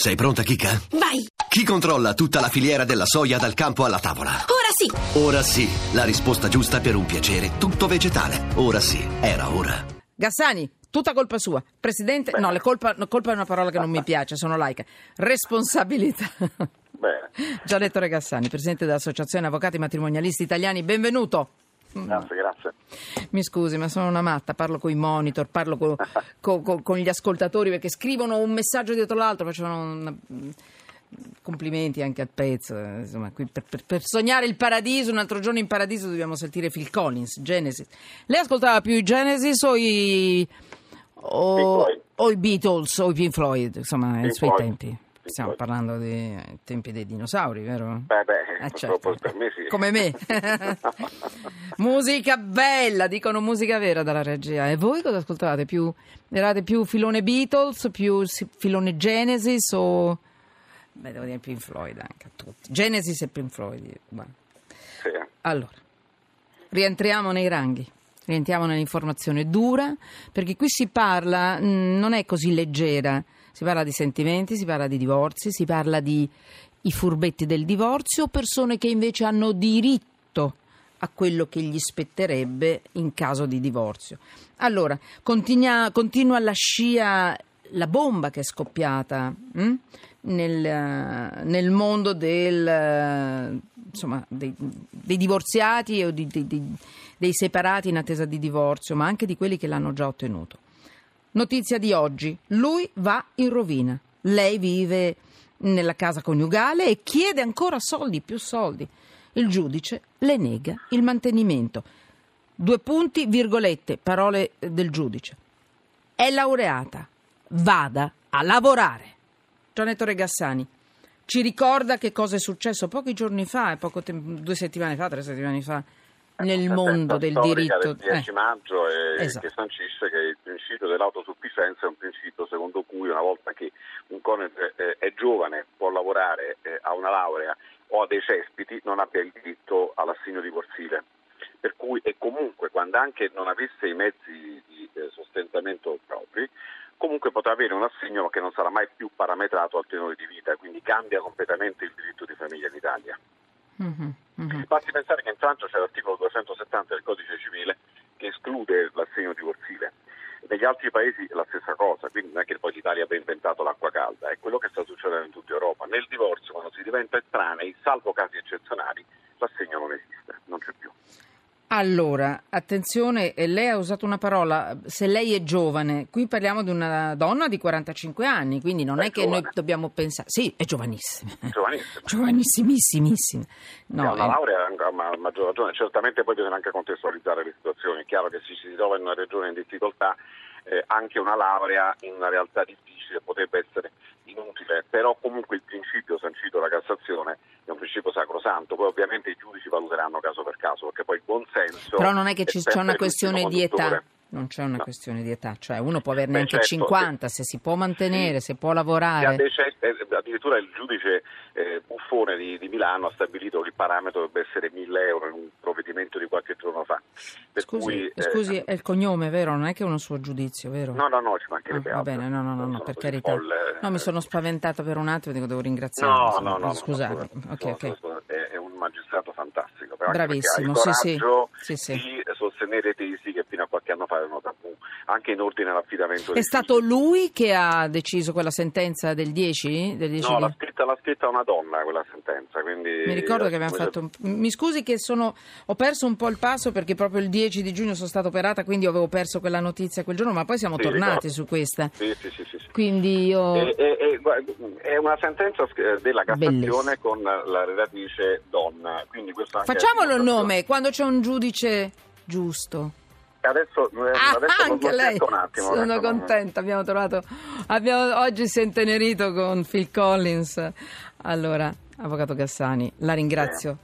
Sei pronta, Kika? Vai! Chi controlla tutta la filiera della soia dal campo alla tavola? Ora sì! Ora sì, la risposta giusta per un piacere tutto vegetale. Ora sì, era ora. Gassani, tutta colpa sua. Presidente, no, le colpa, no, colpa è una parola che non mi piace, sono laica. Responsabilità. Bene, Giannettore Gassani, presidente dell'Associazione Avvocati Matrimonialisti Italiani, benvenuto. Grazie, grazie. Mi scusi, ma sono una matta, parlo con i monitor, parlo co- co- co- con gli ascoltatori perché scrivono un messaggio dietro l'altro, facevano una- complimenti anche al pezzo. Insomma, qui per, per- per sognare il paradiso, un altro giorno in paradiso dobbiamo sentire Phil Collins, Genesis. Lei ascoltava più i Genesis o i, o, o i Beatles o i Pink Floyd, insomma, ai suoi Floyd. tempi? Stiamo parlando dei eh, tempi dei dinosauri, vero? Beh, beh, Eh, certo. per me sì. Come me. musica bella, dicono musica vera dalla regia. E voi cosa ascoltavate? Più, eravate più filone Beatles, più filone Genesis o... Beh, devo dire Pink Floyd anche a tutti. Genesis e Pink Floyd. Sì. Allora, rientriamo nei ranghi, rientriamo nell'informazione dura, perché qui si parla, mh, non è così leggera, si parla di sentimenti, si parla di divorzi, si parla di i furbetti del divorzio, persone che invece hanno diritto a quello che gli spetterebbe in caso di divorzio. Allora, continua, continua la scia, la bomba che è scoppiata hm? nel, nel mondo del, insomma, dei, dei divorziati o di- di- di- dei separati in attesa di divorzio, ma anche di quelli che l'hanno già ottenuto. Notizia di oggi, lui va in rovina, lei vive nella casa coniugale e chiede ancora soldi, più soldi. Il giudice le nega il mantenimento. Due punti, virgolette, parole del giudice. È laureata, vada a lavorare. Gianetto Regassani ci ricorda che cosa è successo pochi giorni fa, poco tem- due settimane fa, tre settimane fa, nel Una mondo del diritto. del 10 eh. maggio e Esatto. che sancisce che il principio dell'autosufficienza è un principio secondo cui una volta che un coniuge eh, è giovane, può lavorare, eh, ha una laurea o ha dei cespiti, non abbia il diritto all'assegno divorzile. Per cui, e comunque, quando anche non avesse i mezzi di eh, sostentamento propri, comunque potrà avere un assegno che non sarà mai più parametrato al tenore di vita, quindi cambia completamente il diritto di famiglia in Italia. Mhm, mhm. Basti pensare che in Francia c'è l'articolo 270 del codice civile che esclude l'assegno divorzile. Negli altri paesi la stessa cosa, quindi non è che poi l'Italia abbia inventato l'acqua calda, è quello che sta succedendo in tutta Europa. Nel divorzio, quando si diventa estranei, salvo casi eccezionali, l'assegno non esiste. Allora, attenzione, eh, lei ha usato una parola, se lei è giovane, qui parliamo di una donna di 45 anni, quindi non è, È che noi dobbiamo pensare... Sì, è giovanissima. Giovanissimo. Giovanissimissima. No, No, una eh, laurea a ma- maggior ragione, certamente poi bisogna anche contestualizzare le situazioni. È chiaro che se si trova in una regione in difficoltà, eh, anche una laurea in una realtà difficile potrebbe essere inutile, però comunque il principio sancito dalla Cassazione è un principio sacrosanto, poi ovviamente i giudici valuteranno caso per caso, perché buonsenso... Però non è che ci- c'è una questione di età. Non c'è una No. questione di età, cioè uno può averne Beh, anche certo, 50, se si può mantenere, se può lavorare. eh, addirittura il giudice eh, Buffone di, di Milano ha stabilito che il parametro dovrebbe essere 1000 euro in un provvedimento di qualche giorno fa. Per Scusi, cui, eh, scusi, è il cognome, vero? Non è che è uno suo giudizio, vero? No, no, no, ci Ah, mancherebbe va altro. bene, no, no, no, no, per carità. folle, No, mi eh. sono spaventata per un attimo, dico devo ringraziare. No, no, no, no, Scusate. no, ok, no, ok. no, È, è un magistrato però anche Bravissimo, sì, sì. Sì, sì. Di sostenere tesi che fino a qualche anno fa erano tabù, anche in ordine all'affidamento È stato lui che ha deciso quella sentenza del 10? Del 10 No, l'ha scritta, l'ha scritta una donna quella sentenza, quindi... Mi ricordo che abbiamo fatto. un- Mi scusi che sono. Ho perso un po' il passo perché proprio il 10 di giugno sono stata operata, quindi avevo perso quella notizia quel giorno, ma poi siamo Sì, tornati ricordo. su questa. Sì, sì, sì, sì. sì. Quindi io. E, guarda, è una sentenza della Bellissimo. Cassazione con la relatrice donna. Quindi questo anche è Facciamolo il nome quando c'è un giudice giusto. Adesso, eh, Ah, adesso anche lei. un attimo. Sono adesso non- contenta, abbiamo trovato. Abbiamo, oggi si è intenerito con Phil Collins. Allora, Avvocato Gassani, la ringrazio